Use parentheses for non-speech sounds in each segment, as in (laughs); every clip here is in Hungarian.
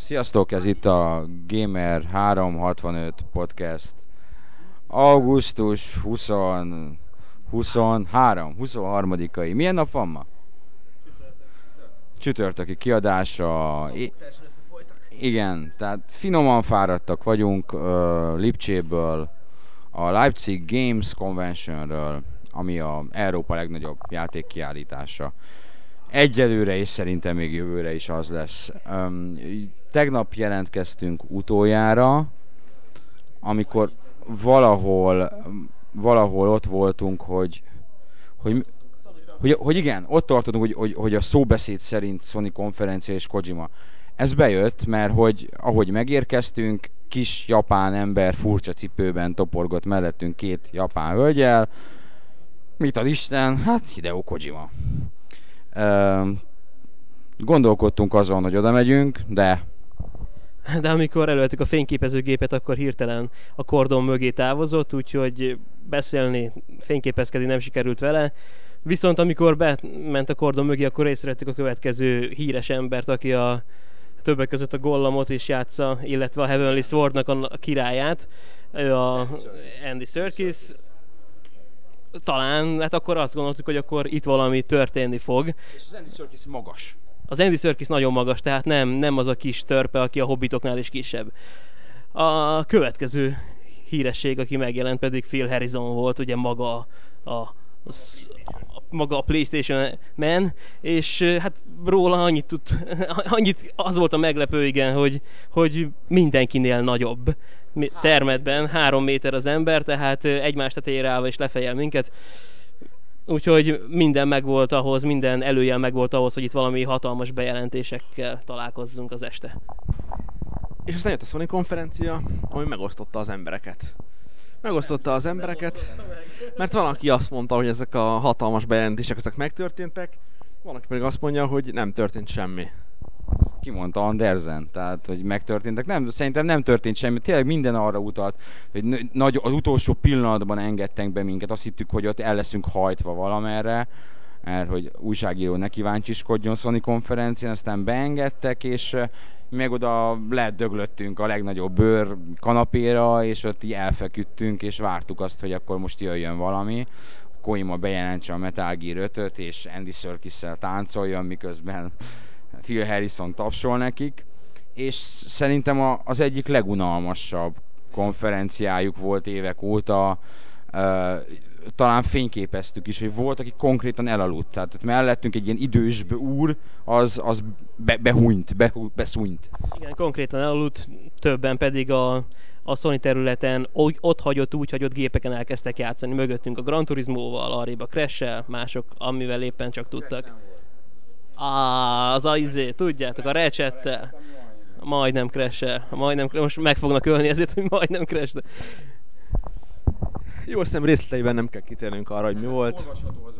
Sziasztok, ez itt a Gamer 365 podcast. Augusztus 20, 23, 23-ai. Milyen nap van ma? Csütörtöki kiadása. I- igen, tehát finoman fáradtak vagyunk uh, Lipcséből, a Leipzig Games Conventionről, ami a Európa legnagyobb játékkiállítása. Egyelőre és szerintem még jövőre is az lesz. Um, tegnap jelentkeztünk utoljára, amikor valahol, valahol ott voltunk, hogy, hogy, hogy, hogy igen, ott tartottunk, hogy, hogy, hogy a szóbeszéd szerint Sony konferencia és Kojima. Ez bejött, mert hogy ahogy megérkeztünk, kis japán ember furcsa cipőben toporgott mellettünk két japán hölgyel. Mit ad Isten? Hát Hideo Kojima. Gondolkodtunk azon, hogy oda megyünk, de de amikor előttük a fényképezőgépet, akkor hirtelen a kordon mögé távozott, úgyhogy beszélni, fényképezkedni nem sikerült vele. Viszont amikor bement a kordon mögé, akkor észrevettük a következő híres embert, aki a többek között a Gollamot is játsza, illetve a Heavenly Swordnak a királyát, ő a Andy Serkis. Talán, hát akkor azt gondoltuk, hogy akkor itt valami történni fog. És az Andy Serkis magas. Az Andy Serkis nagyon magas, tehát nem, nem az a kis törpe, aki a hobbitoknál is kisebb. A következő híresség, aki megjelent, pedig Phil Harrison volt, ugye maga a, a maga a PlayStation Man, és hát róla annyit, tud, (laughs) annyit az volt a meglepő, igen, hogy, hogy mindenkinél nagyobb termetben, három méter az ember, tehát egymás tetejére állva és lefejel minket. Úgyhogy minden megvolt ahhoz, minden előjel megvolt ahhoz, hogy itt valami hatalmas bejelentésekkel találkozzunk az este. És aztán jött a Sony konferencia, ami megosztotta az embereket. Megosztotta az embereket, mert van, aki azt mondta, hogy ezek a hatalmas bejelentések ezek megtörténtek, van, aki pedig azt mondja, hogy nem történt semmi. Ezt kimondta Andersen, tehát hogy megtörténtek. Nem, szerintem nem történt semmi. Tényleg minden arra utalt, hogy nagy, az utolsó pillanatban engedtek be minket. Azt hittük, hogy ott el leszünk hajtva valamerre, mert hogy újságíró ne kíváncsiskodjon Sony konferencián, aztán beengedtek, és meg oda ledöglöttünk a legnagyobb bőr kanapéra, és ott így elfeküdtünk, és vártuk azt, hogy akkor most jöjjön valami. Koima bejelentse a Metal Gear 5 és Andy serkis táncoljon, miközben Phil Harrison tapsol nekik, és szerintem a, az egyik legunalmasabb konferenciájuk volt évek óta, talán fényképeztük is, hogy volt, aki konkrétan elaludt. Tehát mellettünk egy ilyen idős úr, az, az be, behúnyt, be, beszúnyt. Igen, konkrétan elaludt, többen pedig a, a Sony területen ott hagyott, úgy hagyott gépeken elkezdtek játszani. Mögöttünk a Gran Turismo-val, arrébb a crash mások, amivel éppen csak tudtak. Ah, az a izé, tudjátok, a recsettel. Majdnem crash Majdnem, most meg fognak ölni ezért, hogy majdnem crash -de. Jó, azt részleteiben nem kell kitérnünk arra, hogy mi volt.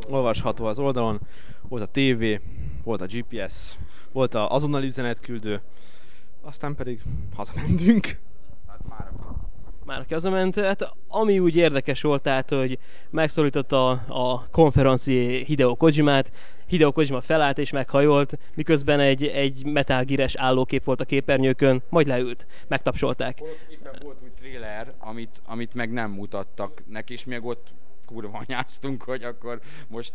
Olvasható az oldalon. Volt a TV, volt a GPS, volt a azonnali üzenetküldő, aztán pedig hazamentünk. Már aki hazament. Hát ami úgy érdekes volt, tehát, hogy megszólította a, a konferenci Hideo Kojimát, Hideo Kojima felállt és meghajolt, miközben egy, egy Metal Gear-es állókép volt a képernyőkön, majd leült, megtapsolták. Volt, éppen volt új trailer, amit, amit meg nem mutattak neki, és még ott kurva anyáztunk, hogy akkor most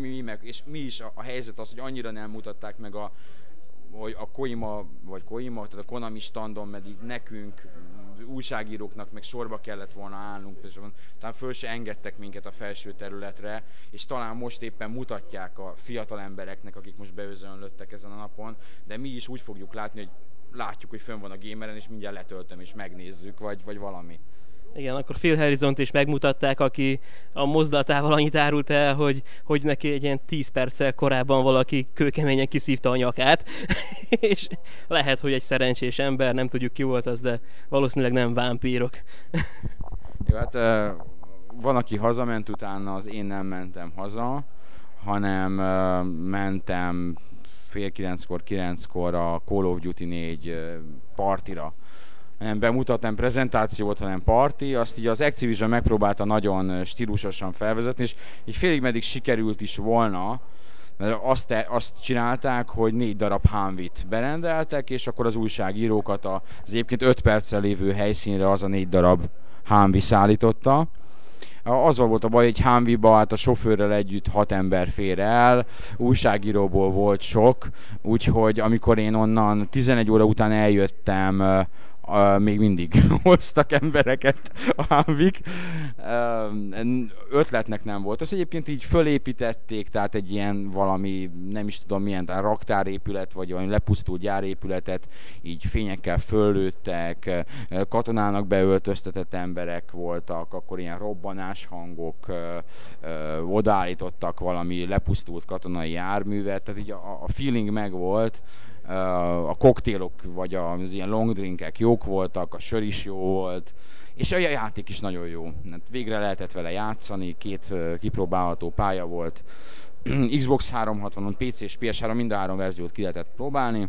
mi meg, és mi is a, a helyzet az, hogy annyira nem mutatták meg a, hogy a Koima, vagy Koima, tehát a Konami standon pedig nekünk, újságíróknak meg sorba kellett volna állnunk, és talán föl se engedtek minket a felső területre, és talán most éppen mutatják a fiatal embereknek, akik most beözönlöttek ezen a napon, de mi is úgy fogjuk látni, hogy látjuk, hogy fönn van a gameren, és mindjárt letöltöm, és megnézzük, vagy, vagy valami. Igen, akkor Phil harrison is megmutatták, aki a mozdulatával annyit árult el, hogy, hogy neki egy ilyen 10 perccel korábban valaki kőkeményen kiszívta a nyakát, (laughs) és lehet, hogy egy szerencsés ember, nem tudjuk ki volt az, de valószínűleg nem vámpírok. (laughs) Jó, hát van, aki hazament utána, az én nem mentem haza, hanem mentem fél kilenckor, kilenckor a Call of Duty 4 partira nem bemutat, nem prezentáció volt, hanem parti, azt így az Activision megpróbálta nagyon stílusosan felvezetni, és így félig meddig sikerült is volna, Mert azt, azt csinálták, hogy négy darab hámvit berendeltek, és akkor az újságírókat az egyébként 5 perccel lévő helyszínre az a négy darab hámvi szállította. Az volt a baj, hogy Hámviba hát a sofőrrel együtt hat ember fér el, újságíróból volt sok, úgyhogy amikor én onnan 11 óra után eljöttem uh, még mindig (laughs) hoztak embereket a Hanvik. Uh, ötletnek nem volt. Azt egyébként így fölépítették, tehát egy ilyen valami, nem is tudom milyen, tehát raktárépület, vagy valami lepusztult gyárépületet, így fényekkel föllőttek, katonának beöltöztetett emberek voltak, akkor ilyen robbanás hangok, uh, uh, odaállítottak valami lepusztult katonai járművet, tehát így a, a feeling megvolt, a koktélok vagy az ilyen long drinkek jók voltak, a sör is jó volt, és a játék is nagyon jó. Hát végre lehetett vele játszani, két kipróbálható pálya volt. (clears throat) Xbox 360-on, PC és PS3 mind a három verziót ki lehetett próbálni.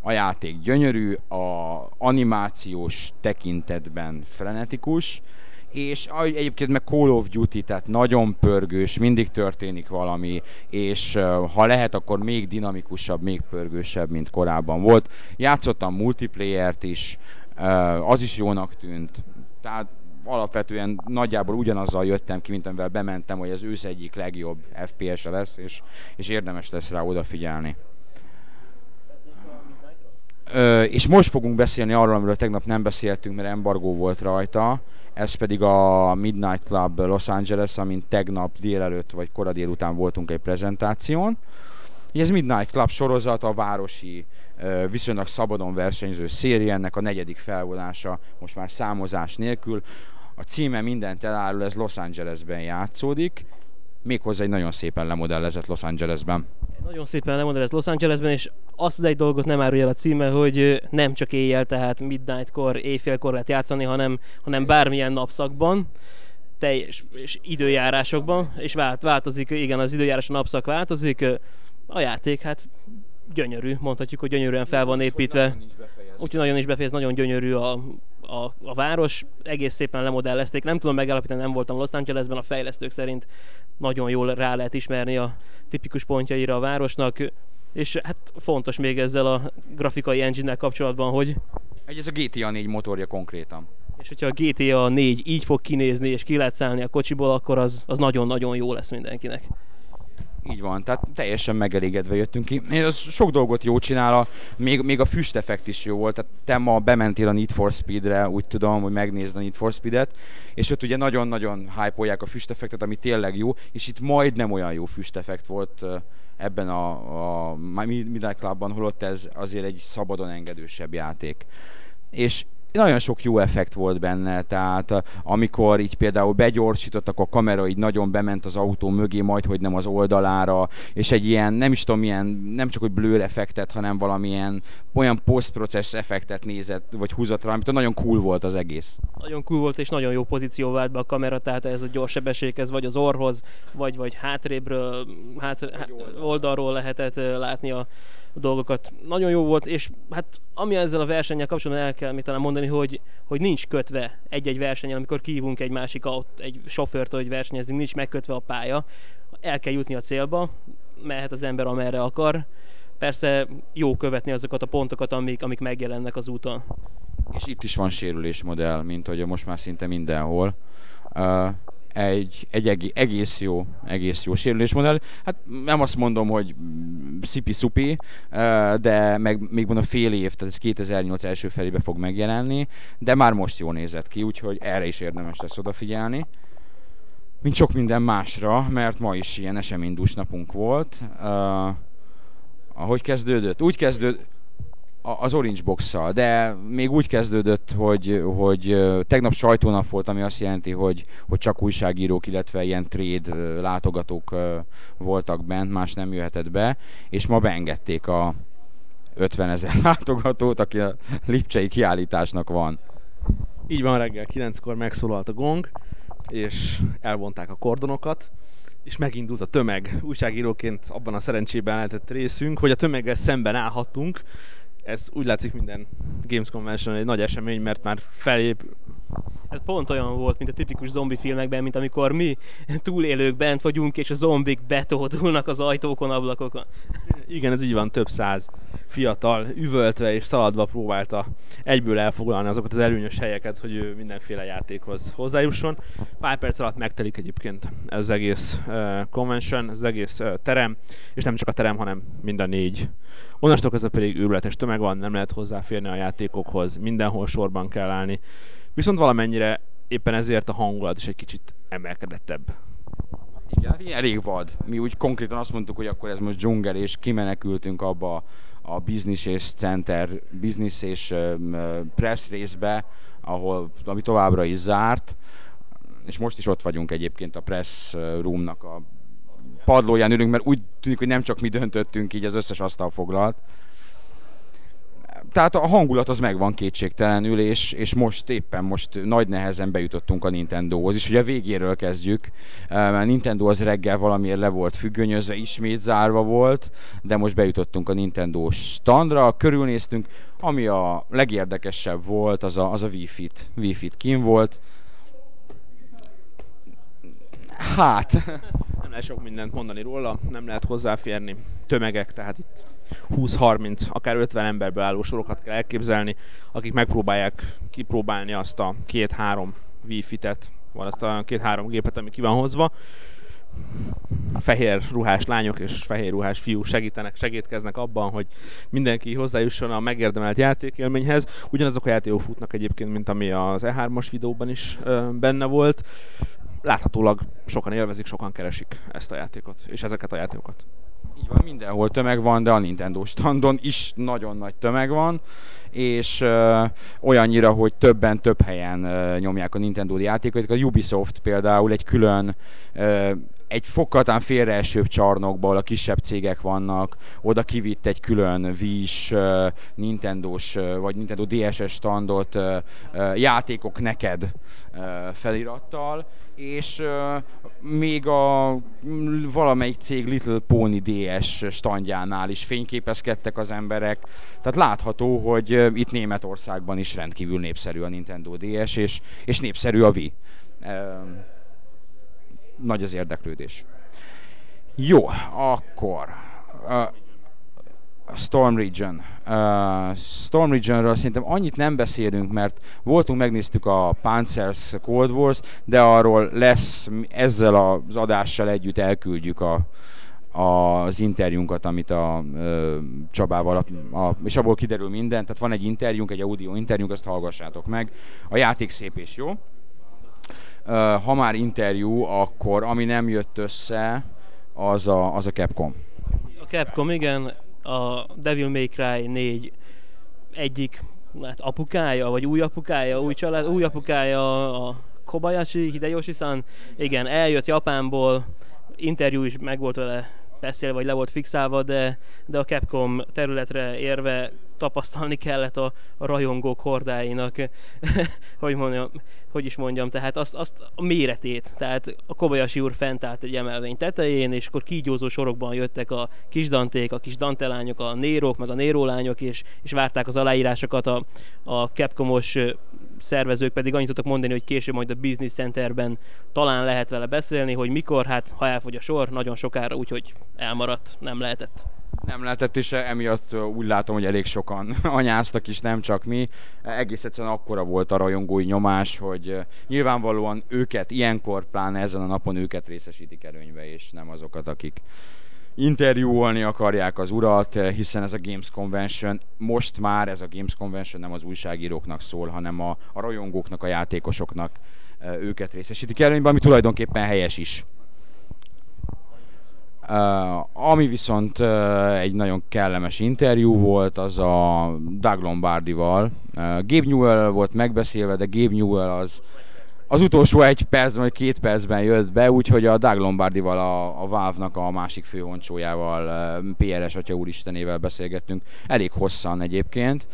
A játék gyönyörű, a animációs tekintetben frenetikus, és egyébként meg Call of Duty, tehát nagyon pörgős, mindig történik valami, és ha lehet, akkor még dinamikusabb, még pörgősebb, mint korábban volt. Játszottam multiplayer-t is, az is jónak tűnt, tehát alapvetően nagyjából ugyanazzal jöttem ki, mint amivel bementem, hogy az ősz egyik legjobb FPS-e lesz, és, és érdemes lesz rá odafigyelni. És most fogunk beszélni arról, amiről tegnap nem beszéltünk, mert embargó volt rajta ez pedig a Midnight Club Los Angeles, amint tegnap délelőtt vagy kora délután voltunk egy prezentáción. Ez Midnight Club sorozat a városi viszonylag szabadon versenyző széria, ennek a negyedik felvonása most már számozás nélkül. A címe mindent elárul, ez Los Angelesben játszódik, méghozzá egy nagyon szépen lemodellezett Los Angelesben. Nagyon szépen lemodellezett Los Angelesben, és azt az egy dolgot nem árulja el a címe, hogy nem csak éjjel, tehát midnightkor, éjfélkor lehet játszani, hanem, hanem bármilyen napszakban teljes és időjárásokban, és vált, változik, igen, az időjárás a napszak változik, a játék hát gyönyörű, mondhatjuk, hogy gyönyörűen fel van építve. Úgyhogy nagyon is befejez, nagyon gyönyörű a, a, a város, egész szépen lemodellezték. Nem tudom megállapítani, nem voltam Los Angelesben, a fejlesztők szerint nagyon jól rá lehet ismerni a tipikus pontjaira a városnak és hát fontos még ezzel a grafikai engine kapcsolatban, hogy... Egy ez a GTA 4 motorja konkrétan. És hogyha a GTA 4 így fog kinézni, és ki lehet szállni a kocsiból, akkor az, az nagyon-nagyon jó lesz mindenkinek. Így van, tehát teljesen megelégedve jöttünk ki. Ez sok dolgot jó csinál, a, még, még a füsteffekt is jó volt. Tehát te ma bementél a Need for Speed-re, úgy tudom, hogy megnézd a Need for Speed-et, és ott ugye nagyon-nagyon hype a füsteffektet, ami tényleg jó, és itt majdnem olyan jó füsteffekt volt ebben a, a Midnight Clubban, holott ez azért egy szabadon engedősebb játék. És nagyon sok jó effekt volt benne, tehát amikor így például begyorsítottak, a kamera így nagyon bement az autó mögé, majd hogy nem az oldalára, és egy ilyen, nem is tudom, milyen, nem csak hogy blur effektet, hanem valamilyen olyan post-process effektet nézett, vagy húzott rá, amit nagyon cool volt az egész. Nagyon cool volt, és nagyon jó pozíció vált be a kamera, tehát ez a gyors sebességhez, vagy az orhoz, vagy, vagy hátrébről, hát, oldalról lehetett látni a dolgokat. Nagyon jó volt, és hát ami ezzel a versennyel kapcsolatban el kell még talán mondani, hogy, hogy nincs kötve egy-egy versenyen, amikor kívunk egy másik aut, egy sofőrt, hogy versenyezünk, nincs megkötve a pálya. El kell jutni a célba, mehet az ember amerre akar. Persze jó követni azokat a pontokat, amik, amik megjelennek az úton. És itt is van sérülésmodell, mint hogy most már szinte mindenhol. Uh, egy, egy egész jó, egész jó sérülésmodell. Hát nem azt mondom, hogy szipi-szupi, de meg még mondom fél év, tehát ez 2008 első felébe fog megjelenni, de már most jól nézett ki, úgyhogy erre is érdemes lesz odafigyelni. Mint sok minden másra, mert ma is ilyen eseménydús napunk volt. Uh, ahogy kezdődött? Úgy kezdődött, az Orange box de még úgy kezdődött, hogy, hogy tegnap sajtónap volt, ami azt jelenti, hogy, hogy csak újságírók, illetve ilyen trade látogatók voltak bent, más nem jöhetett be, és ma beengedték a 50 ezer (laughs) látogatót, aki a Lipcsei kiállításnak van. Így van, reggel 9-kor megszólalt a gong, és elvonták a kordonokat, és megindult a tömeg. Újságíróként abban a szerencsében lehetett részünk, hogy a tömeggel szemben állhattunk, ez úgy látszik minden Games Convention egy nagy esemény, mert már felép, ez pont olyan volt, mint a tipikus zombi filmekben, mint amikor mi túlélők bent vagyunk, és a zombik betódulnak az ajtókon, ablakokon. Igen, ez így van, több száz fiatal üvöltve és szaladva próbálta egyből elfoglalni azokat az előnyös helyeket, hogy ő mindenféle játékhoz hozzájusson. Pár perc alatt megtelik egyébként ez az egész uh, convention, az egész uh, terem, és nem csak a terem, hanem mind a négy. Onnastól kezdve pedig őrületes tömeg van, nem lehet hozzáférni a játékokhoz, mindenhol sorban kell állni. Viszont valamennyire éppen ezért a hangulat is egy kicsit emelkedettebb. Igen, hát elég vad. Mi úgy konkrétan azt mondtuk, hogy akkor ez most dzsungel, és kimenekültünk abba a business és center, business és press részbe, ahol, ami továbbra is zárt, és most is ott vagyunk egyébként a press roomnak a padlóján ülünk, mert úgy tűnik, hogy nem csak mi döntöttünk, így az összes asztal foglalt tehát a hangulat az megvan kétségtelenül, és, és most éppen most nagy nehezen bejutottunk a Nintendohoz, és ugye a végéről kezdjük. A Nintendo az reggel valamiért le volt függönyözve, ismét zárva volt, de most bejutottunk a Nintendo standra, körülnéztünk, ami a legérdekesebb volt, az a, az a Wii-Fit. Wii-Fit kim volt. Hát... Lehet sok mindent mondani róla, nem lehet hozzáférni. Tömegek, tehát itt 20-30, akár 50 emberből álló sorokat kell elképzelni, akik megpróbálják kipróbálni azt a két-három Wi-Fi-et, van azt a két-három gépet, ami ki van hozva. Fehér ruhás lányok és fehér ruhás fiúk segítenek, segítkeznek abban, hogy mindenki hozzájusson a megérdemelt játékélményhez. Ugyanazok a játékok futnak egyébként, mint ami az E3-as videóban is benne volt. Láthatólag sokan élvezik, sokan keresik ezt a játékot, és ezeket a játékokat. Így van, mindenhol tömeg van, de a Nintendo standon is nagyon nagy tömeg van, és ö, olyannyira, hogy többen több helyen ö, nyomják a Nintendo játékokat. A Ubisoft például egy külön ö, egy fokkal félreesőbb csarnokból a kisebb cégek vannak, oda kivitt egy külön Wii-s, Nintendo-s vagy Nintendo DSS standot játékok neked felirattal, és még a valamelyik cég Little Pony DS standjánál is fényképezkedtek az emberek, tehát látható, hogy itt Németországban is rendkívül népszerű a Nintendo DS, és, és népszerű a Wii nagy az érdeklődés. Jó, akkor uh, Storm Region. Uh, Storm Regionről szerintem annyit nem beszélünk, mert voltunk, megnéztük a Panzers Cold Wars, de arról lesz ezzel az adással együtt elküldjük a, az interjúnkat, amit a ö, Csabával, a, a, és abból kiderül minden, tehát van egy interjúnk, egy audio interjúnk, azt hallgassátok meg. A játék szép és jó, ha már interjú, akkor ami nem jött össze, az a, az a Capcom. A Capcom, igen, a Devil May Cry 4 egyik hát apukája, vagy új apukája, új család, új apukája a Kobayashi Hideyoshi-san, igen, eljött Japánból, interjú is meg volt vele beszélve, vagy le volt fixálva, de, de a Capcom területre érve tapasztalni kellett a, a rajongók hordáinak, (laughs) hogy, mondjam, hogy is mondjam, tehát azt, azt a méretét. Tehát a Kobayashi úr fent állt egy emelvény tetején, és akkor kígyózó sorokban jöttek a kis danték, a kis dantelányok, a nérok, meg a nérólányok, és, és várták az aláírásokat a, a Capcomos szervezők pedig annyit tudtak mondani, hogy később majd a Business Centerben talán lehet vele beszélni, hogy mikor, hát ha elfogy a sor, nagyon sokára, úgyhogy elmaradt, nem lehetett. Nem lehetett, és emiatt úgy látom, hogy elég sokan (laughs) anyáztak is, nem csak mi. Egész egyszerűen akkora volt a rajongói nyomás, hogy nyilvánvalóan őket, ilyenkor, pláne ezen a napon őket részesítik előnybe, és nem azokat, akik interjúolni akarják az urat, hiszen ez a Games Convention, most már ez a Games Convention nem az újságíróknak szól, hanem a, a rajongóknak, a játékosoknak őket részesítik előnybe, ami tulajdonképpen helyes is. Uh, ami viszont uh, egy nagyon kellemes interjú volt, az a Doug Lombardival. Uh, Gabe Newell volt megbeszélve, de Gabe Newell az az utolsó egy percben, vagy két percben jött be, úgyhogy a Doug Lombardival, a, a Valve-nak a másik főhoncsójával, PRS Atya úristenével beszélgettünk, elég hosszan egyébként.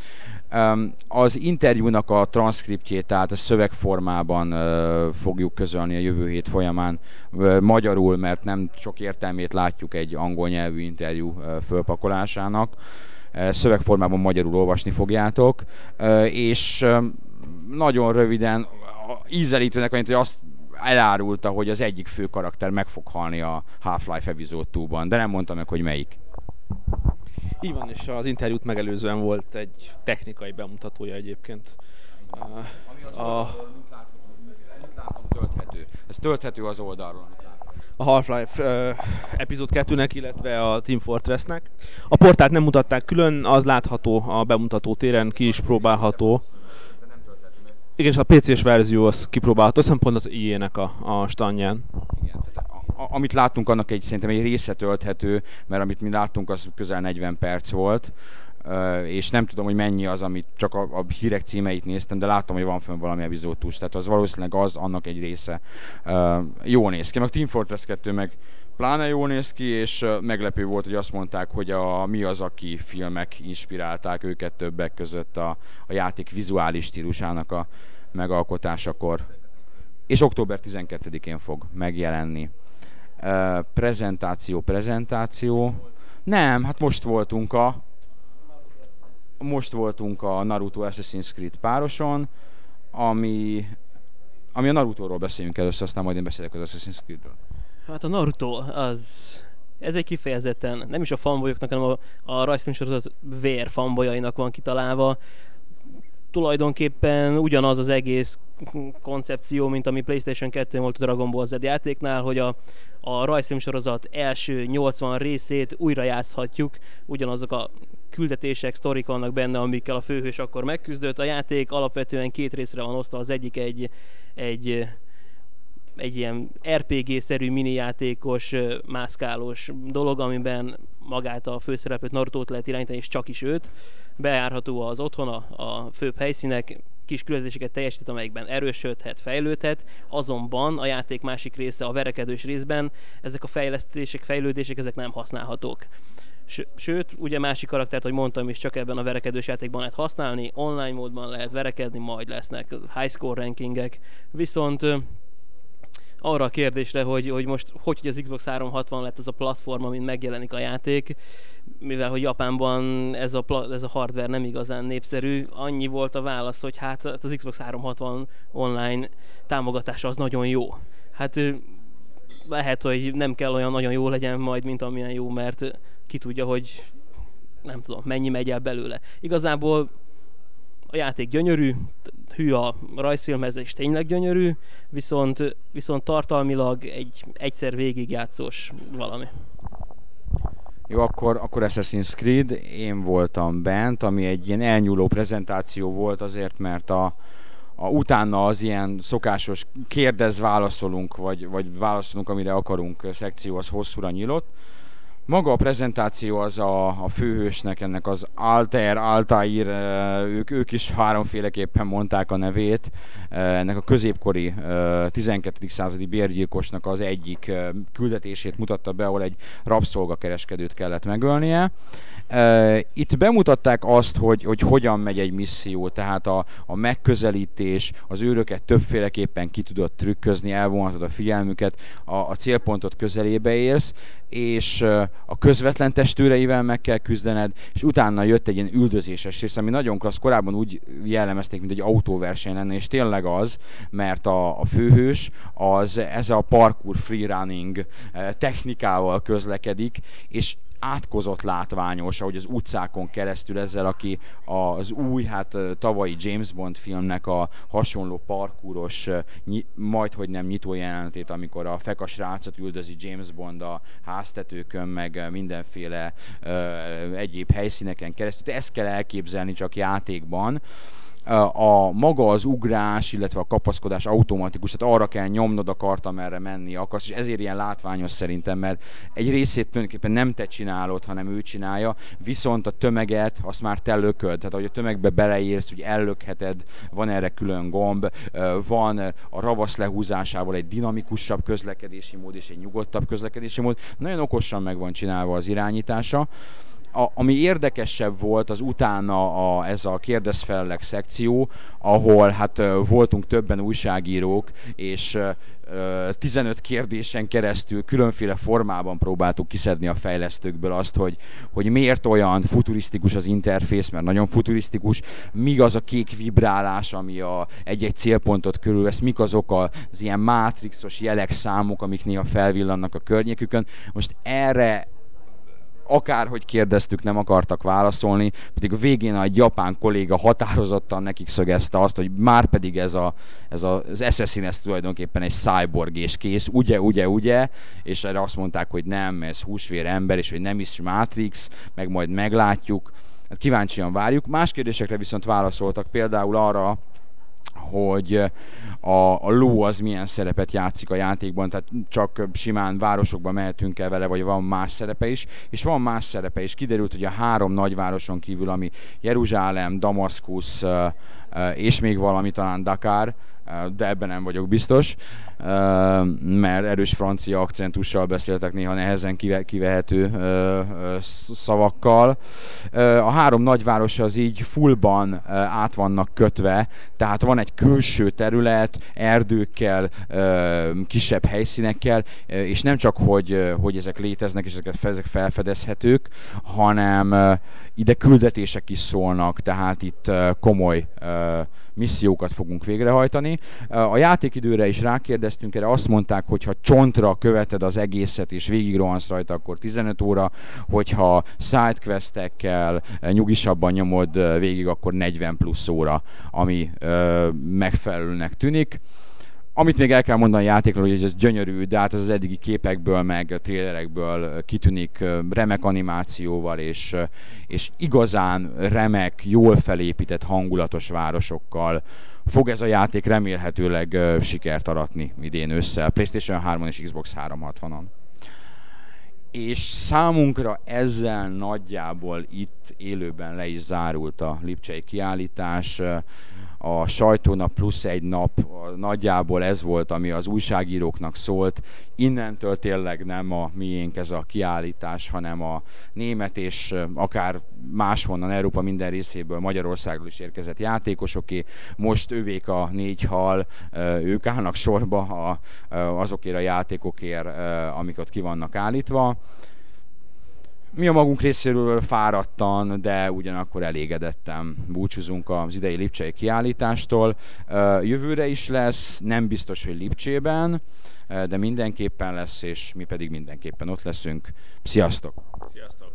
Az interjúnak a transzkriptjét, tehát a szövegformában fogjuk közölni a jövő hét folyamán. Magyarul, mert nem sok értelmét látjuk egy angol nyelvű interjú fölpakolásának. Szövegformában magyarul olvasni fogjátok, és nagyon röviden ízelítőnek annyit, hogy azt elárulta, hogy az egyik fő karakter meg fog halni a Half-Life Episode 2-ban, de nem mondta meg, hogy melyik. Így van, és az interjút megelőzően volt egy technikai bemutatója egyébként. Ami az a... látom, tölthető. Ez tölthető az oldalról, a Half-Life uh, epizód 2-nek, illetve a Team Fortress-nek. A portát nem mutatták külön, az látható a bemutató téren, ki is próbálható. Igen, és a PC-s verzió az kipróbálható, azt pont az IE-nek a, a standján. Igen, tehát a, amit láttunk, annak egy szerintem egy része tölthető, mert amit mi láttunk, az közel 40 perc volt és nem tudom, hogy mennyi az, amit csak a, a hírek címeit néztem, de láttam, hogy van fönn valami epizódus, tehát az valószínűleg az annak egy része. Jó néz ki, meg Team Fortress 2 meg pláne jól néz ki, és meglepő volt, hogy azt mondták, hogy a mi az, aki filmek inspirálták őket többek között a, a játék vizuális stílusának a megalkotásakor. És október 12-én fog megjelenni. Prezentáció, prezentáció. Nem, hát most voltunk a most voltunk a Naruto Assassin's Creed pároson, ami, ami a Naruto-ról beszéljünk először, aztán majd én beszélek az Assassin's Creed-ről. Hát a Naruto az ez egy kifejezetten nem is a fanbolyoknak, hanem a, a rajzfilmsorozat vér fanbolyainak van kitalálva. Tulajdonképpen ugyanaz az egész koncepció, mint ami PlayStation 2 volt a Dragon Ball Z játéknál, hogy a, a rajzfilmsorozat első 80 részét újra játszhatjuk, ugyanazok a küldetések, sztorik vannak benne, amikkel a főhős akkor megküzdött. A játék alapvetően két részre van osztva, az egyik egy, egy egy ilyen RPG-szerű minijátékos, mászkálós dolog, amiben magát a főszereplőt Naruto-t lehet irányítani, és csak is őt. Bejárható az otthona, a főbb helyszínek, kis küldetéseket teljesít, amelyekben erősödhet, fejlődhet, azonban a játék másik része, a verekedős részben ezek a fejlesztések, fejlődések, ezek nem használhatók. Sőt, ugye másik karaktert, hogy mondtam is, csak ebben a verekedős játékban lehet használni, online módban lehet verekedni, majd lesznek high score rankingek, viszont arra a kérdésre, hogy, hogy most hogy, hogy az Xbox 360 lett ez a platform, amin megjelenik a játék, mivel hogy Japánban ez a, ez a hardware nem igazán népszerű, annyi volt a válasz, hogy hát az Xbox 360 online támogatása az nagyon jó. Hát lehet, hogy nem kell olyan nagyon jó legyen majd, mint amilyen jó, mert ki tudja, hogy nem tudom, mennyi megy el belőle. Igazából a játék gyönyörű, hű a rajzfilmhez, és tényleg gyönyörű, viszont, viszont tartalmilag egy egyszer végigjátszós valami. Jó, akkor, akkor Assassin's Creed, én voltam bent, ami egy ilyen elnyúló prezentáció volt azért, mert a, a, utána az ilyen szokásos kérdez-válaszolunk, vagy, vagy válaszolunk, amire akarunk szekció, az hosszúra nyílott. Maga a prezentáció az a, a főhősnek, ennek az Alter, Altair, ők, ők is háromféleképpen mondták a nevét, ennek a középkori 12. századi bérgyilkosnak az egyik küldetését mutatta be, ahol egy rabszolgakereskedőt kellett megölnie. Itt bemutatták azt, hogy, hogy hogyan megy egy misszió, tehát a, a megközelítés, az őröket többféleképpen ki tudod trükközni, elvonhatod a figyelmüket, a, a célpontot közelébe érsz, és a közvetlen testőreivel meg kell küzdened, és utána jött egy ilyen üldözéses rész, ami nagyon klassz, korábban úgy jellemezték, mint egy autóverseny lenne, és tényleg az, mert a, a főhős az ez a parkour freerunning technikával közlekedik, és átkozott látványos, ahogy az utcákon keresztül ezzel, aki az új, hát tavalyi James Bond filmnek a hasonló parkúros, majd hogy nem nyitó jelenetét, amikor a fekas rácot üldözi James Bond a háztetőkön, meg mindenféle egyéb helyszíneken keresztül. Ezt kell elképzelni csak játékban a maga az ugrás, illetve a kapaszkodás automatikus, tehát arra kell nyomnod a kart, amerre menni akarsz, és ezért ilyen látványos szerintem, mert egy részét tulajdonképpen nem te csinálod, hanem ő csinálja, viszont a tömeget azt már te lököd, tehát ahogy a tömegbe beleérsz, hogy ellökheted, van erre külön gomb, van a ravasz lehúzásával egy dinamikusabb közlekedési mód és egy nyugodtabb közlekedési mód, nagyon okosan meg van csinálva az irányítása a, ami érdekesebb volt, az utána a, ez a kérdezfelelek szekció, ahol hát voltunk többen újságírók, és 15 kérdésen keresztül különféle formában próbáltuk kiszedni a fejlesztőkből azt, hogy, hogy miért olyan futurisztikus az interfész, mert nagyon futurisztikus, míg az a kék vibrálás, ami a egy-egy célpontot körülvesz, mik azok az ilyen mátrixos jelek, számok, amik néha felvillannak a környékükön. Most erre akárhogy kérdeztük, nem akartak válaszolni, pedig a végén egy japán kolléga határozottan nekik szögezte azt, hogy már pedig ez, a, ez a, az Assassin tulajdonképpen egy cyborg és kész, ugye, ugye, ugye, és erre azt mondták, hogy nem, ez húsvér ember, és hogy nem is Matrix, meg majd meglátjuk. Hát kíváncsian várjuk. Más kérdésekre viszont válaszoltak, például arra, hogy a, a ló az milyen szerepet játszik a játékban, tehát csak simán városokba mehetünk el vele, vagy van más szerepe is, és van más szerepe is. Kiderült, hogy a három nagyvároson kívül, ami Jeruzsálem, Damaszkusz és még valami talán Dakar, de ebben nem vagyok biztos, mert erős francia akcentussal beszéltek néha nehezen kivehető szavakkal. A három nagyváros az így fullban át vannak kötve, tehát van egy külső terület, erdőkkel, kisebb helyszínekkel, és nem csak, hogy, hogy ezek léteznek, és ezek felfedezhetők, hanem ide küldetések is szólnak, tehát itt komoly missziókat fogunk végrehajtani. A játékidőre is rákérdeztünk, erre azt mondták, hogy ha csontra követed az egészet és végig rohansz rajta, akkor 15 óra, hogyha sidequestekkel nyugisabban nyomod végig, akkor 40 plusz óra, ami megfelelőnek tűnik. Amit még el kell mondani a játékról, hogy ez gyönyörű, de hát ez az eddigi képekből, meg a trailerekből kitűnik remek animációval, és, és igazán remek, jól felépített, hangulatos városokkal fog ez a játék remélhetőleg sikert aratni idén ősszel, PlayStation 3-on és Xbox 360-on és számunkra ezzel nagyjából itt élőben le is zárult a Lipcsei kiállítás a sajtónap plusz egy nap, nagyjából ez volt, ami az újságíróknak szólt. Innentől tényleg nem a miénk ez a kiállítás, hanem a német és akár máshonnan, Európa minden részéből, Magyarországról is érkezett játékosoké. Most ővék a négy hal, ők állnak sorba azokért a játékokért, amik ott ki vannak állítva mi a magunk részéről fáradtan, de ugyanakkor elégedettem búcsúzunk az idei Lipcsei kiállítástól. Jövőre is lesz, nem biztos, hogy Lipcsében, de mindenképpen lesz, és mi pedig mindenképpen ott leszünk. Sziasztok! Sziasztok!